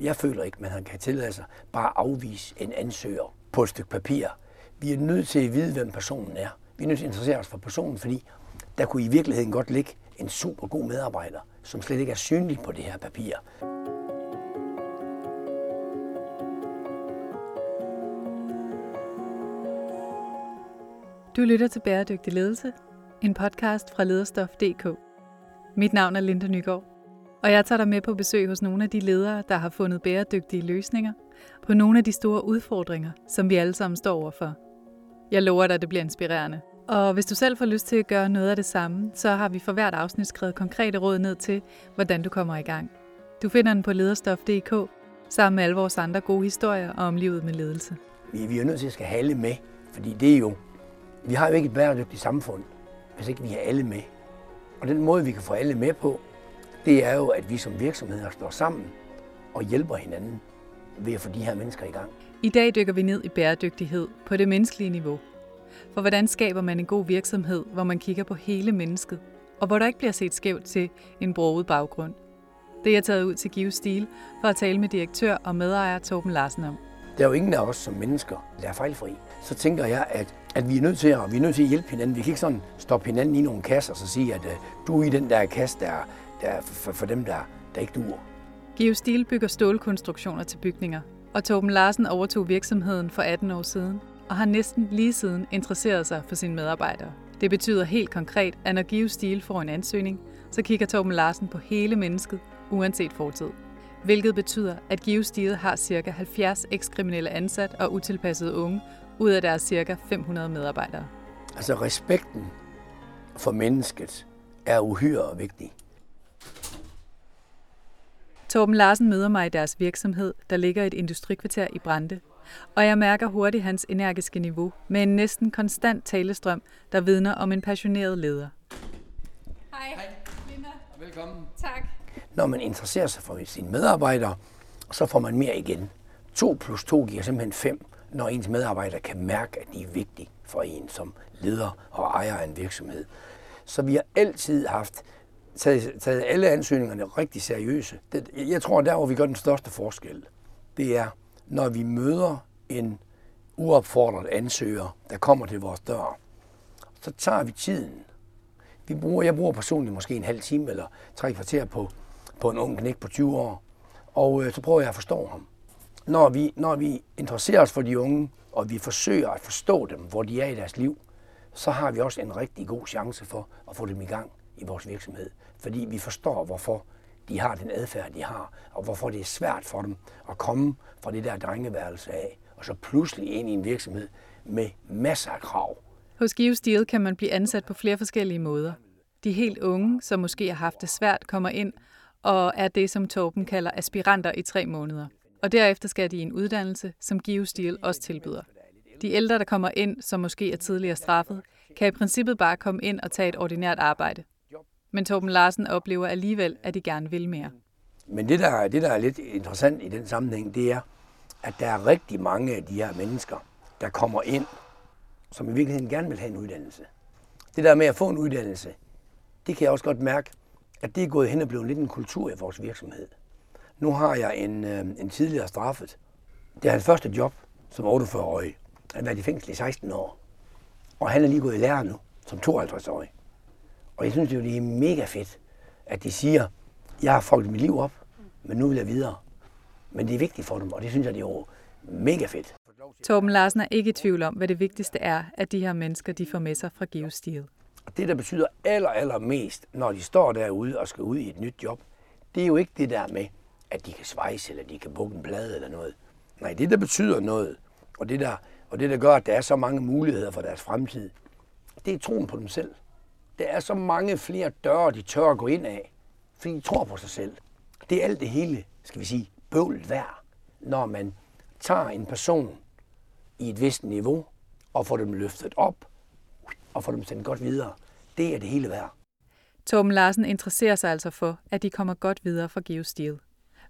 Jeg føler ikke, at man kan tillade sig bare at afvise en ansøger på et stykke papir. Vi er nødt til at vide, hvem personen er. Vi er nødt til at interessere os for personen, fordi der kunne i virkeligheden godt ligge en super god medarbejder, som slet ikke er synlig på det her papir. Du lytter til Bæredygtig Ledelse, en podcast fra lederstof.dk. Mit navn er Linda Nygaard, og jeg tager dig med på besøg hos nogle af de ledere, der har fundet bæredygtige løsninger på nogle af de store udfordringer, som vi alle sammen står overfor. Jeg lover dig, at det bliver inspirerende. Og hvis du selv får lyst til at gøre noget af det samme, så har vi for hvert afsnit skrevet konkrete råd ned til, hvordan du kommer i gang. Du finder den på lederstof.dk sammen med alle vores andre gode historier om livet med ledelse. Vi, vi er nødt til at skal have alle med, fordi det er jo, vi har jo ikke et bæredygtigt samfund, hvis ikke vi har alle med. Og den måde, vi kan få alle med på, det er jo, at vi som virksomheder står sammen og hjælper hinanden ved at få de her mennesker i gang. I dag dykker vi ned i bæredygtighed på det menneskelige niveau. For hvordan skaber man en god virksomhed, hvor man kigger på hele mennesket, og hvor der ikke bliver set skævt til en broget baggrund? Det er jeg taget ud til Give Stil for at tale med direktør og medejer Torben Larsen om. Der er jo ingen af os som mennesker, der er fejlfri. Så tænker jeg, at, at vi, er nødt til at, vi er nødt til at hjælpe hinanden. Vi kan ikke sådan stoppe hinanden i nogle kasser og så sige, at uh, du er i den der kasse, der, der er for, for dem, der, der ikke duer. Give Stil bygger stålkonstruktioner til bygninger, og Torben Larsen overtog virksomheden for 18 år siden og har næsten lige siden interesseret sig for sine medarbejdere. Det betyder helt konkret, at når Give Stil får en ansøgning, så kigger Torben Larsen på hele mennesket, uanset fortid. Hvilket betyder, at Give Stil har ca. 70 ekskriminelle ansat og utilpassede unge, ud af deres ca. 500 medarbejdere. Altså respekten for mennesket er uhyre vigtig. Torben Larsen møder mig i deres virksomhed, der ligger i et industrikvarter i Brande. Og jeg mærker hurtigt hans energiske niveau med en næsten konstant talestrøm, der vidner om en passioneret leder. Hej, Hej. Linda. Velkommen. Tak. Når man interesserer sig for sine medarbejdere, så får man mere igen. 2 plus 2 giver simpelthen 5, når ens medarbejdere kan mærke, at de er vigtige for en som leder og ejer af en virksomhed. Så vi har altid haft taget, taget alle ansøgningerne rigtig seriøse. Det, jeg tror, der hvor vi gør den største forskel, det er, når vi møder en uopfordret ansøger, der kommer til vores dør, så tager vi tiden. Vi bruger, jeg bruger personligt måske en halv time eller tre kvarter på, på en ung knæk på 20 år, og øh, så prøver jeg at forstå ham. Når vi, når vi interesserer os for de unge, og vi forsøger at forstå dem, hvor de er i deres liv, så har vi også en rigtig god chance for at få dem i gang i vores virksomhed. Fordi vi forstår, hvorfor de har den adfærd, de har, og hvorfor det er svært for dem at komme fra det der drengeværelse af, og så pludselig ind i en virksomhed med masser af krav. Hos Give Steel kan man blive ansat på flere forskellige måder. De helt unge, som måske har haft det svært, kommer ind og er det, som Torben kalder aspiranter i tre måneder. Og derefter skal de i en uddannelse, som Give Steel også tilbyder. De ældre, der kommer ind, som måske er tidligere straffet, kan i princippet bare komme ind og tage et ordinært arbejde. Men Torben Larsen oplever alligevel, at de gerne vil mere. Men det der, det, der er lidt interessant i den sammenhæng, det er, at der er rigtig mange af de her mennesker, der kommer ind, som i virkeligheden gerne vil have en uddannelse. Det der med at få en uddannelse, det kan jeg også godt mærke, at det er gået hen og blevet lidt en kultur i vores virksomhed. Nu har jeg en, øh, en tidligere straffet. Det er hans første job som 48-årig. Han har været i fængsel i 16 år. Og han er lige gået i lære nu, som 52-årig. Og jeg synes jo, det er mega fedt, at de siger, jeg har fucket mit liv op, men nu vil jeg videre. Men det er vigtigt for dem, og det synes jeg, det er jo mega fedt. Torben Larsen er ikke i tvivl om, hvad det vigtigste er, at de her mennesker de får med sig fra. Og det, der betyder aller, aller mest, når de står derude og skal ud i et nyt job, det er jo ikke det der med, at de kan svejse, eller de kan bukke en plade eller noget. Nej, det, der betyder noget, og det, der, og det, der gør, at der er så mange muligheder for deres fremtid, det er troen på dem selv. Der er så mange flere døre, de tør at gå ind af, fordi de tror på sig selv. Det er alt det hele, skal vi sige, bøvlet værd, når man tager en person i et vist niveau og får dem løftet op og får dem sendt godt videre. Det er det hele værd. Torben Larsen interesserer sig altså for, at de kommer godt videre fra GeoSteel, Steel,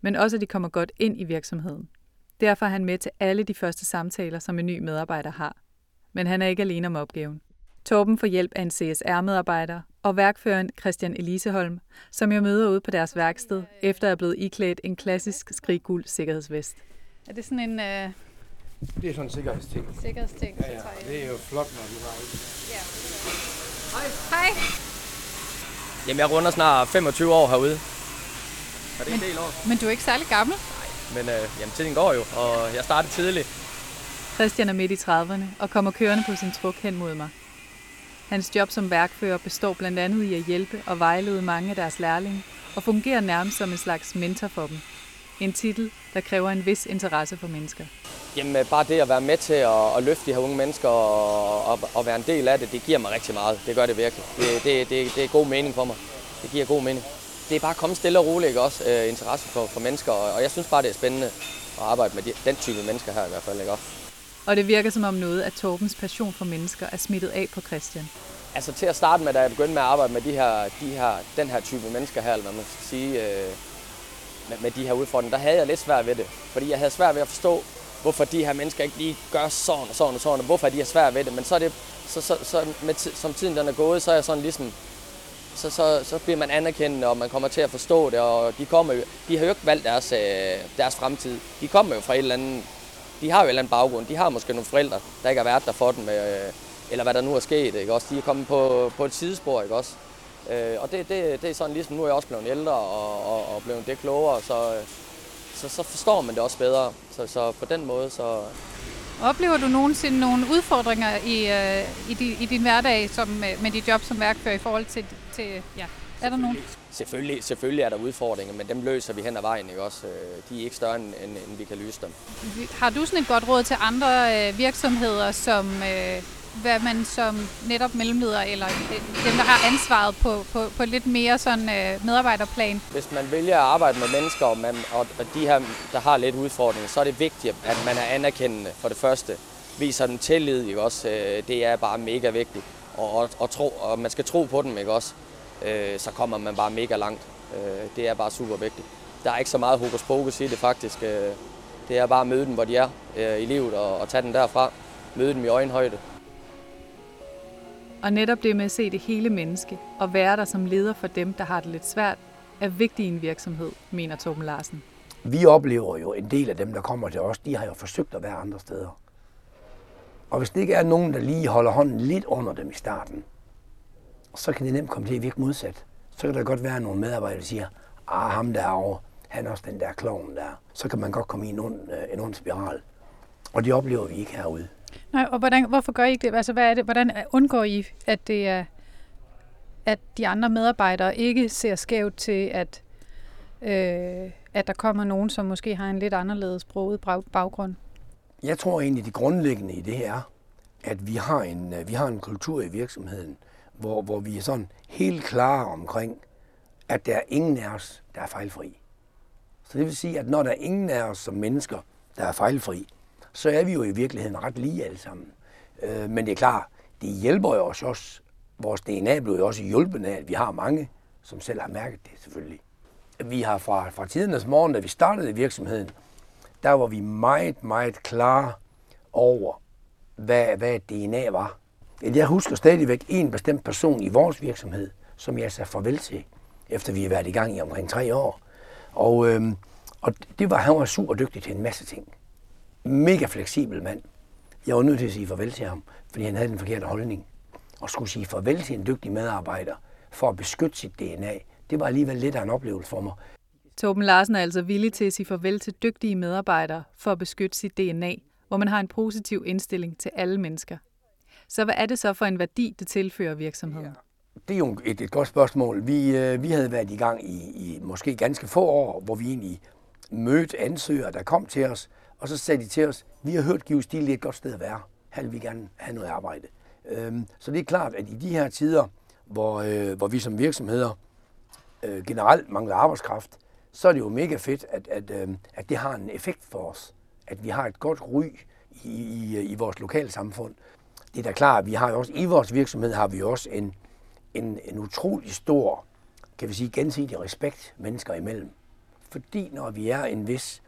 men også at de kommer godt ind i virksomheden. Derfor er han med til alle de første samtaler, som en ny medarbejder har. Men han er ikke alene om opgaven. Torben får hjælp af en CSR-medarbejder og værkføreren Christian Eliseholm, som jeg møder ude på deres værksted, efter at have blevet iklædt en klassisk skrigguld sikkerhedsvest. Er det sådan en øh, Det er sådan en sikkerhedsting. sikkerhedsting? Ja, ja. Det er jo flot, når du har Ja. Hej. Jamen, jeg runder snart 25 år herude. Så det er en del år. Men du er ikke særlig gammel. Men øh, jamen, tiden går jo, og jeg startede tidligt. Christian er midt i 30'erne og kommer kørende på sin truk hen mod mig. Hans job som værkfører består blandt andet i at hjælpe og vejlede mange af deres lærlinge og fungerer nærmest som en slags mentor for dem. En titel, der kræver en vis interesse for mennesker. Jamen, øh, bare det at være med til at, at løfte de her unge mennesker og, og, og være en del af det, det giver mig rigtig meget. Det gør det virkelig. Det, det, det, det er god mening for mig. Det giver god mening. Det er bare at komme stille og roligt, ikke også? Øh, interesse for, for mennesker, og, og jeg synes bare, det er spændende at arbejde med de, den type mennesker her i hvert fald, ikke også? Og det virker som om noget af Torbens passion for mennesker er smittet af på Christian. Altså til at starte med, da jeg begyndte med at arbejde med de her, de her, den her type mennesker her, eller hvad man skal sige, øh, med, med de her udfordringer, der havde jeg lidt svært ved det. Fordi jeg havde svært ved at forstå, hvorfor de her mennesker ikke lige gør sådan og sådan og sådan, og hvorfor de har svært ved det. Men så er det, så, så, så med, som tiden den er gået, så er jeg sådan ligesom, så, så, så bliver man anerkendende, og man kommer til at forstå det, og de, kommer jo, de har jo ikke valgt deres, øh, deres fremtid. De kommer jo fra et eller andet, de har jo en eller anden baggrund. De har måske nogle forældre, der ikke har været der for dem, øh, eller hvad der nu er sket, ikke også? De er kommet på, på et sidespor, ikke også? Øh, og det, det, det er sådan ligesom, nu er jeg også blevet ældre og, og, og blevet det klogere, så, så, så forstår man det også bedre. Så, så på den måde, så, Oplever du nogensinde nogle udfordringer i, øh, i, di, i din hverdag som, øh, med dit job som værkfører i forhold til, til ja, er der nogen? Selvfølgelig, selvfølgelig er der udfordringer, men dem løser vi hen ad vejen, ikke også? Øh, De er ikke større, end, end end vi kan løse dem. Har du sådan et godt råd til andre øh, virksomheder, som øh, hvad man som netop mellemleder eller øh, dem, der har ansvaret på, på, på lidt mere sådan øh, medarbejderplan? Hvis man vælger at arbejde med mennesker, og, man, og og de her, der har lidt udfordringer, så er det vigtigt, at man er anerkendende for det første. Viser dem tillid, ikke også? Øh, Det er bare mega vigtigt. Og, og, og, tro, og man skal tro på dem, ikke også? Øh, Så kommer man bare mega langt. Øh, Det er bare super vigtigt. Der er ikke så meget hokus pokus i det faktisk. Øh, Det er bare at møde dem, hvor de er øh, i livet, og, og tage dem derfra. Møde dem i øjenhøjde. Og netop det med at se det hele menneske og være der som leder for dem, der har det lidt svært, er vigtigt i en virksomhed, mener Torben Larsen. Vi oplever jo en del af dem, der kommer til os, de har jo forsøgt at være andre steder. Og hvis det ikke er nogen, der lige holder hånden lidt under dem i starten, så kan det nemt komme til at virke modsat. Så kan der godt være nogle medarbejdere, der siger, ah, ham derovre, han er også den der klovn der. Så kan man godt komme i en ond, øh, en ond spiral. Og det oplever vi ikke herude. Nej, og hvordan, hvorfor gør I ikke det? Altså, hvad er det? Hvordan undgår I, at det er at de andre medarbejdere ikke ser skævt til, at, øh, at der kommer nogen, som måske har en lidt anderledes sproget bag- baggrund? Jeg tror egentlig, det grundlæggende i det her er, at vi har en, øh, vi har en kultur i virksomheden, hvor, hvor vi er sådan helt klare omkring, at der er ingen af os, der er fejlfri. Så det vil sige, at når der er ingen af os som mennesker, der er fejlfri, så er vi jo i virkeligheden ret lige alle sammen. Øh, men det er klart, det hjælper jo os også. Vores DNA blev jo også hjulpet af, at vi har mange, som selv har mærket det selvfølgelig. Vi har fra, fra tidernes morgen, da vi startede virksomheden, der var vi meget, meget klare over, hvad, hvad DNA var. Jeg husker stadigvæk en bestemt person i vores virksomhed, som jeg sagde farvel til, efter vi har været i gang i omkring tre år. Og, øhm, og det var, han var super dygtig til en masse ting. Mega fleksibel mand. Jeg var nødt til at sige farvel til ham, fordi han havde den forkerte holdning. Og skulle sige farvel til en dygtig medarbejder for at beskytte sit DNA, det var alligevel lidt af en oplevelse for mig. Torben Larsen er altså villig til at sige farvel til dygtige medarbejdere for at beskytte sit DNA, hvor man har en positiv indstilling til alle mennesker. Så hvad er det så for en værdi, det tilfører virksomheden? Det er jo et, et godt spørgsmål. Vi, øh, vi havde været i gang i, i måske ganske få år, hvor vi egentlig mødte ansøgere, der kom til os, og så sagde de til os, vi har hørt Give Stil, det er et godt sted at være. Her vil vi gerne have noget arbejde. Øhm, så det er klart, at i de her tider, hvor, øh, hvor vi som virksomheder øh, generelt mangler arbejdskraft, så er det jo mega fedt, at, at, øh, at det har en effekt for os. At vi har et godt ry i, i, i vores lokale samfund. Det er da klart, at vi har jo også, i vores virksomhed har vi også en, en, en utrolig stor, kan vi sige, gensidig respekt mennesker imellem. Fordi når vi er en vis,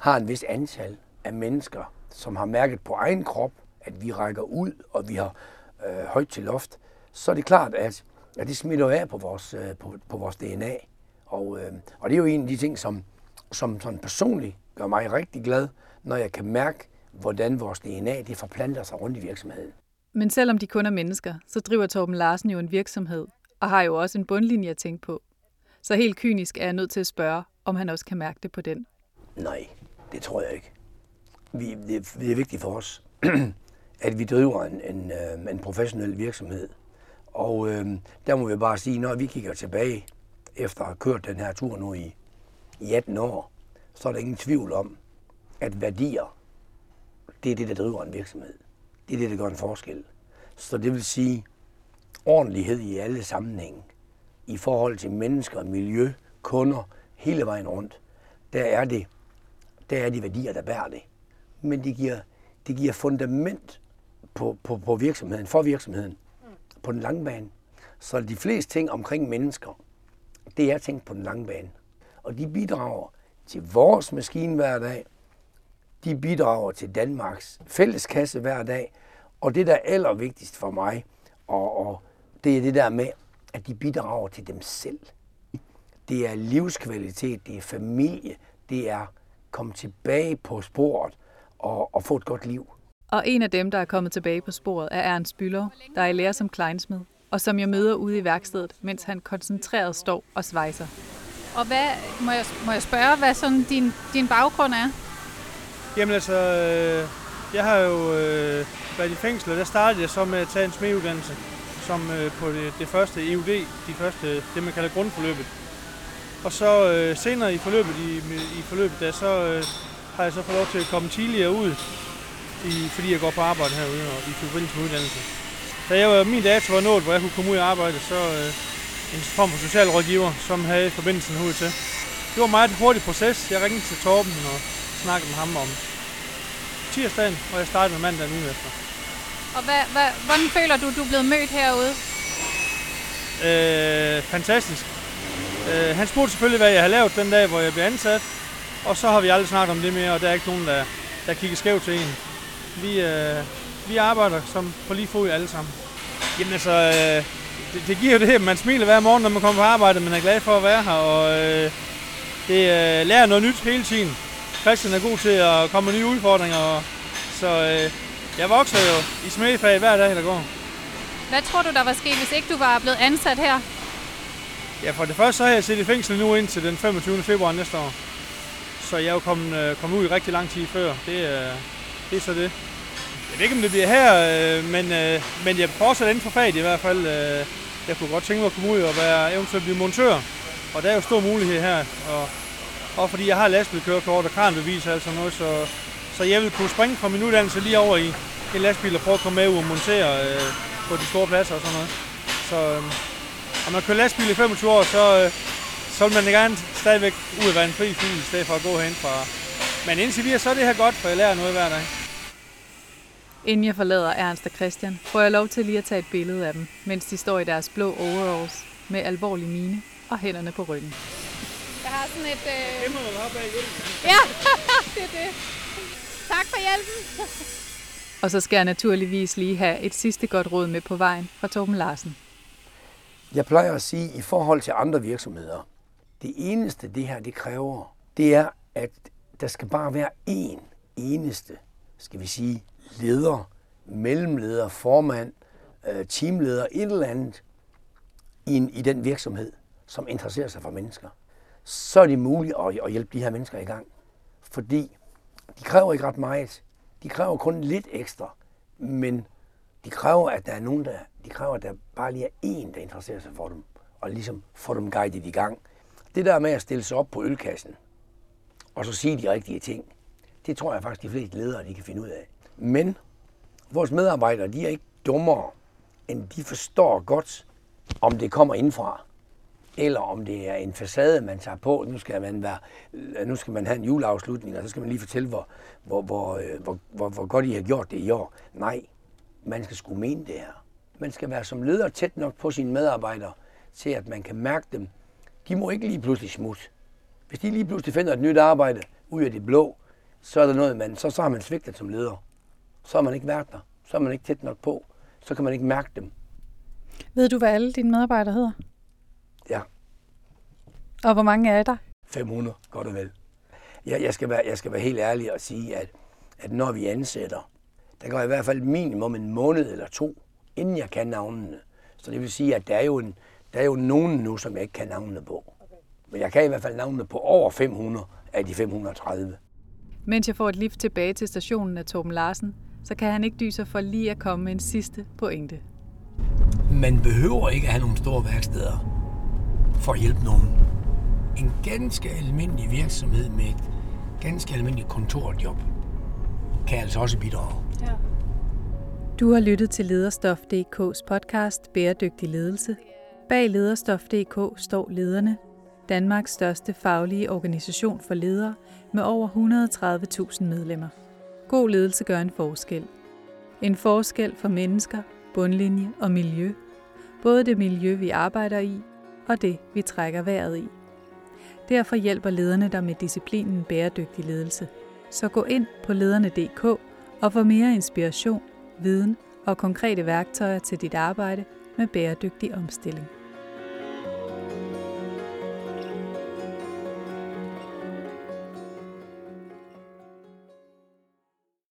har en vis antal af mennesker, som har mærket på egen krop, at vi rækker ud, og vi har øh, højt til loft, så er det klart, at, at det smitter af på vores, øh, på, på vores DNA. Og, øh, og det er jo en af de ting, som, som sådan personligt gør mig rigtig glad, når jeg kan mærke, hvordan vores DNA det forplanter sig rundt i virksomheden. Men selvom de kun er mennesker, så driver Torben Larsen jo en virksomhed, og har jo også en bundlinje at tænke på. Så helt kynisk er jeg nødt til at spørge, om han også kan mærke det på den. Nej, det tror jeg ikke. Vi, det, det er vigtigt for os, at vi driver en, en, øh, en professionel virksomhed. Og øh, der må vi bare sige, når vi kigger tilbage, efter at have kørt den her tur nu i, i 18 år, så er der ingen tvivl om, at værdier, det er det, der driver en virksomhed. Det er det, der gør en forskel. Så det vil sige ordentlighed i alle sammenhænge. I forhold til mennesker, miljø, kunder, hele vejen rundt. Der er det, der er de værdier, der bærer det. Men det giver, det giver fundament på, på, på virksomheden, for virksomheden, på den lange bane. Så de fleste ting omkring mennesker, det er tænkt på den lange bane. Og de bidrager til vores maskine hver dag. De bidrager til Danmarks fælleskasse hver dag. Og det, der er allervigtigst for mig, og, og det er det der med, at de bidrager til dem selv. Det er livskvalitet, det er familie, det er komme tilbage på sporet og, og få et godt liv. Og en af dem, der er kommet tilbage på sporet, er Ernst Bülow, der er i lære som kleinsmed, og som jeg møder ude i værkstedet, mens han koncentreret står og svejser. Og hvad, må jeg, må jeg spørge, hvad sådan din, din baggrund er? Jamen altså, øh, jeg har jo øh, været i fængsel, og der startede jeg så med at tage en smeduddannelse, som øh, på det, det første EUD, de første, det man kalder grundforløbet. Og så øh, senere i forløbet, i, i forløbet der, så øh, har jeg så fået lov til at komme tidligere ud, i, fordi jeg går på arbejde herude og i forbindelse med uddannelse. Da jeg var, min dato var nået, hvor jeg kunne komme ud og arbejde, så øh, en form for socialrådgiver, som havde forbindelsen ud til. Det var en meget hurtig proces. Jeg ringede til Torben og snakkede med ham om tirsdagen, og jeg startede med mandagen ugen efter. Og hvad, hvad, hvordan føler du, du er blevet mødt herude? Øh, fantastisk. Øh, han spurgte selvfølgelig, hvad jeg har lavet den dag, hvor jeg blev ansat. Og så har vi aldrig snakket om det mere, og der er ikke nogen, der, der kigger skævt til en. Vi, øh, vi arbejder som på lige fod alle sammen. Jamen altså, øh, det, det giver jo det her, man smiler hver morgen, når man kommer på arbejde, man er glad for at være her, og øh, det øh, lærer noget nyt hele tiden. Christian er god til at komme med nye udfordringer, og, så øh, jeg vokser jo i smedefag hver dag, der går. Hvad tror du, der var sket, hvis ikke du var blevet ansat her? Ja, for det første så har jeg siddet i fængsel nu indtil den 25. februar næste år. Så jeg er jo kommet, øh, kommet ud i rigtig lang tid før. Det, øh, det er så det. Jeg ved ikke, om det bliver her, øh, men, øh, men jeg fortsætter inden for faget i hvert fald. Øh, jeg kunne godt tænke mig at komme ud og være eventuelt blive montør. Og der er jo stor mulighed her. Og, og fordi jeg har lastbilkørekort og kranbevis og alt sådan noget, så, så jeg vil kunne springe fra min uddannelse lige over i en lastbil og prøve at komme med ud og montere øh, på de store pladser og sådan noget. Så øh, når man kører lastbil i 25 år, så, øh, så vil man gerne stadigvæk ud og være en fri fugl, i stedet for at gå hen fra. Men indtil videre, så er det her godt, for jeg lærer noget hver dag. Inden jeg forlader Ernst og Christian, får jeg lov til lige at tage et billede af dem, mens de står i deres blå overalls med alvorlig mine og hænderne på ryggen. Har sådan et... Øh... Det må man have bag Ja, det er det. Tak for hjælpen. Og så skal jeg naturligvis lige have et sidste godt råd med på vejen fra Torben Larsen. Jeg plejer at sige, i forhold til andre virksomheder, det eneste det her det kræver, det er, at der skal bare være én eneste, skal vi sige, leder, mellemleder, formand, øh, teamleder, et eller andet i, en, i den virksomhed, som interesserer sig for mennesker. Så er det muligt at, at hjælpe de her mennesker i gang. Fordi de kræver ikke ret meget. De kræver kun lidt ekstra. Men de kræver, at der er nogen, der, de kræver, at der bare lige er en, der interesserer sig for dem. Og ligesom får dem guidet i gang. Det der med at stille sig op på ølkassen, og så sige de rigtige ting, det tror jeg faktisk, de fleste ledere de kan finde ud af. Men vores medarbejdere, de er ikke dummere, end de forstår godt, om det kommer indfra, eller om det er en facade, man tager på. Nu skal man, være, nu skal man have en juleafslutning, og så skal man lige fortælle, hvor, hvor, hvor, øh, hvor, hvor, hvor godt I har gjort det i år. Nej, man skal sgu mene det her. Man skal være som leder tæt nok på sine medarbejdere, til at man kan mærke dem. De må ikke lige pludselig smutte. Hvis de lige pludselig finder et nyt arbejde ud af det blå, så er der noget, man, så, så har man svigtet som leder. Så har man ikke været der. Så er man ikke tæt nok på. så kan man ikke mærke dem. Ved du, hvad alle dine medarbejdere hedder? Ja. Og hvor mange er der? 500, godt og vel. Jeg, jeg, skal, være, jeg skal være helt ærlig og sige, at, at når vi ansætter, der går i hvert fald minimum en måned eller to, inden jeg kan navnene. Så det vil sige, at der er jo, en, der er jo nogen nu, som jeg ikke kan navnene på. Men jeg kan i hvert fald navnene på over 500 af de 530. Mens jeg får et lift tilbage til stationen af Torben Larsen, så kan han ikke dyse for lige at komme med en sidste pointe. Man behøver ikke at have nogle store værksteder for at hjælpe nogen. En ganske almindelig virksomhed med et ganske almindeligt kontorjob kan altså også bidrage. Ja. Du har lyttet til Lederstof.dk's podcast Bæredygtig Ledelse. Bag Lederstof.dk står lederne, Danmarks største faglige organisation for ledere med over 130.000 medlemmer. God ledelse gør en forskel. En forskel for mennesker, bundlinje og miljø. Både det miljø, vi arbejder i, og det, vi trækker vejret i. Derfor hjælper lederne dig med disciplinen bæredygtig ledelse. Så gå ind på lederne.dk og få mere inspiration, viden og konkrete værktøjer til dit arbejde med bæredygtig omstilling.